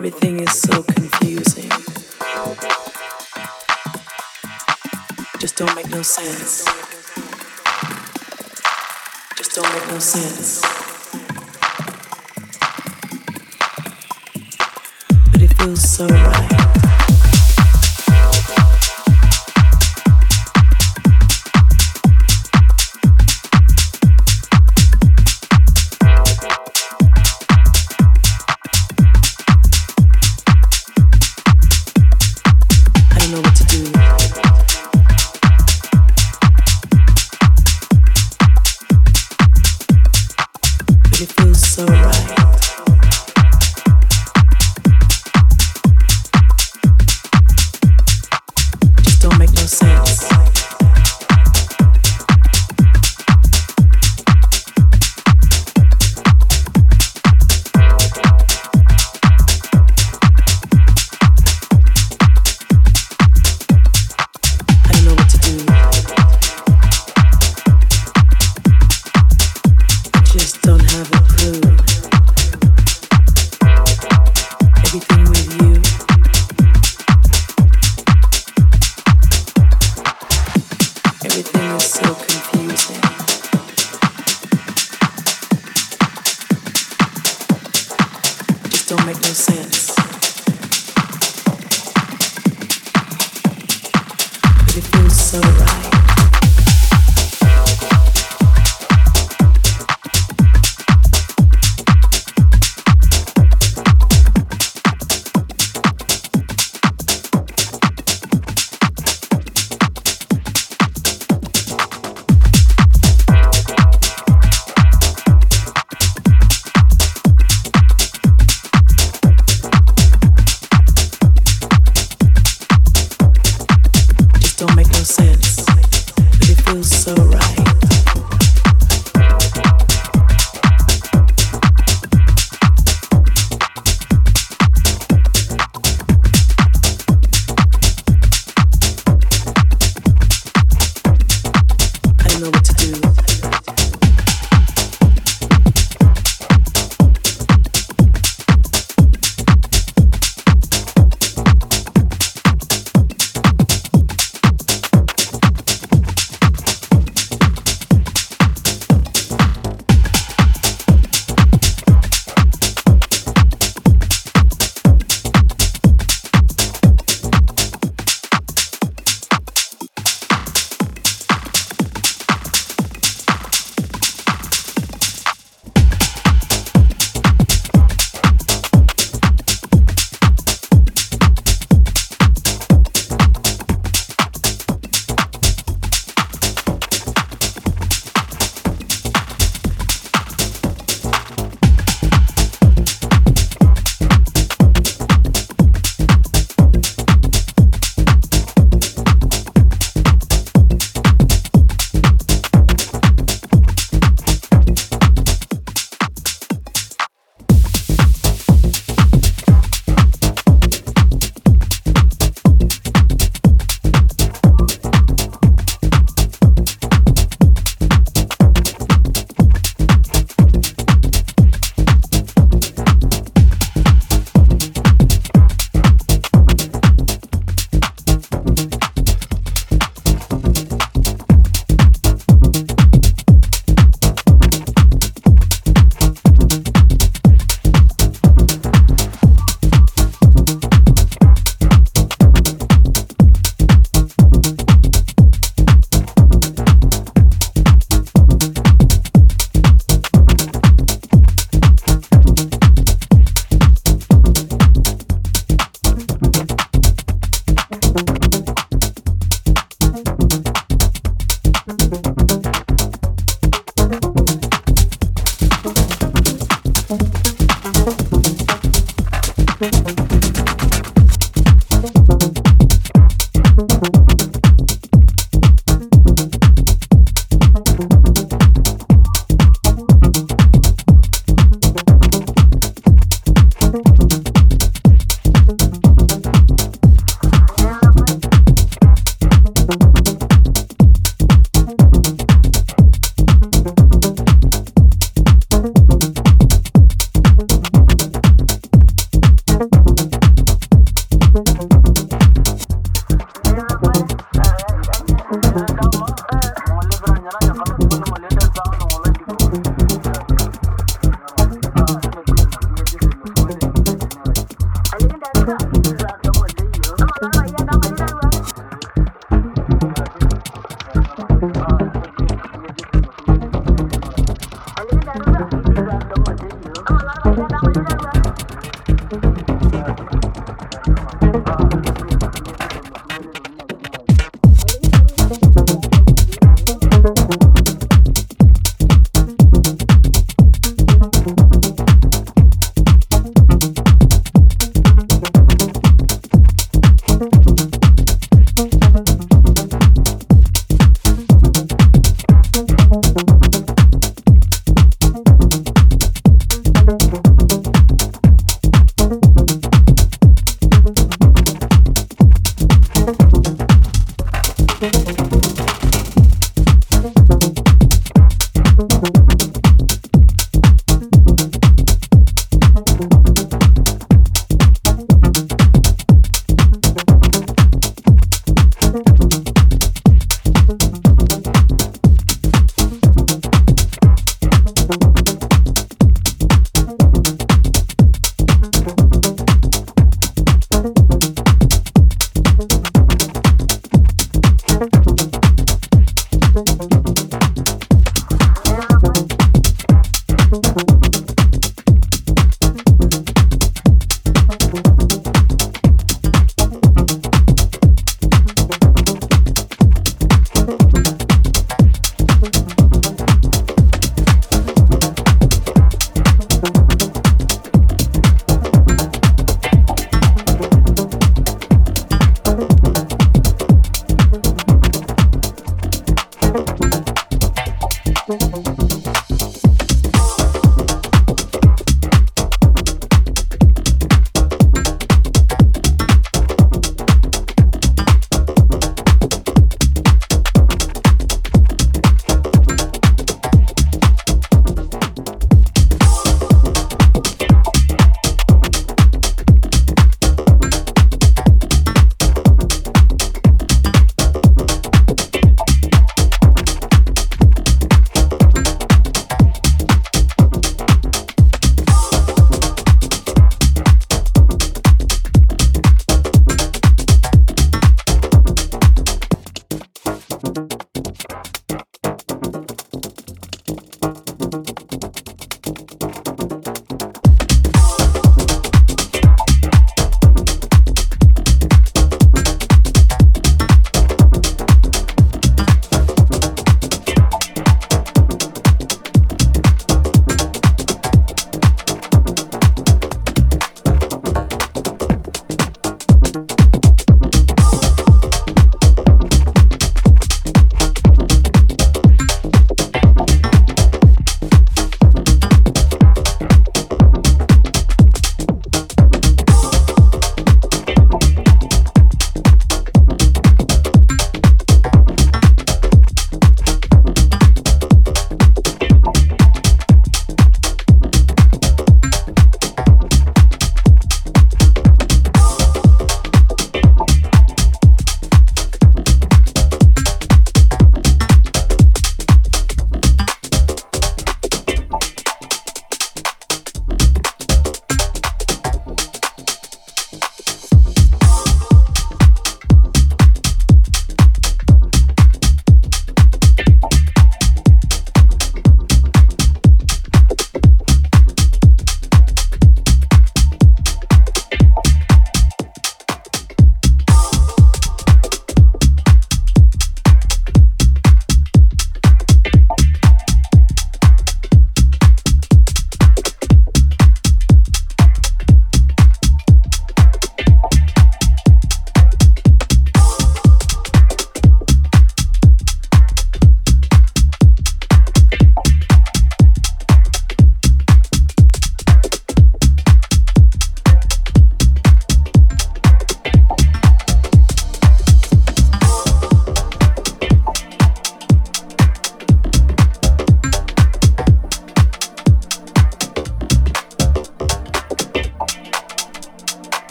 everything is so confusing. Just don't make no sense. Just don't make no sense. But it feels so right.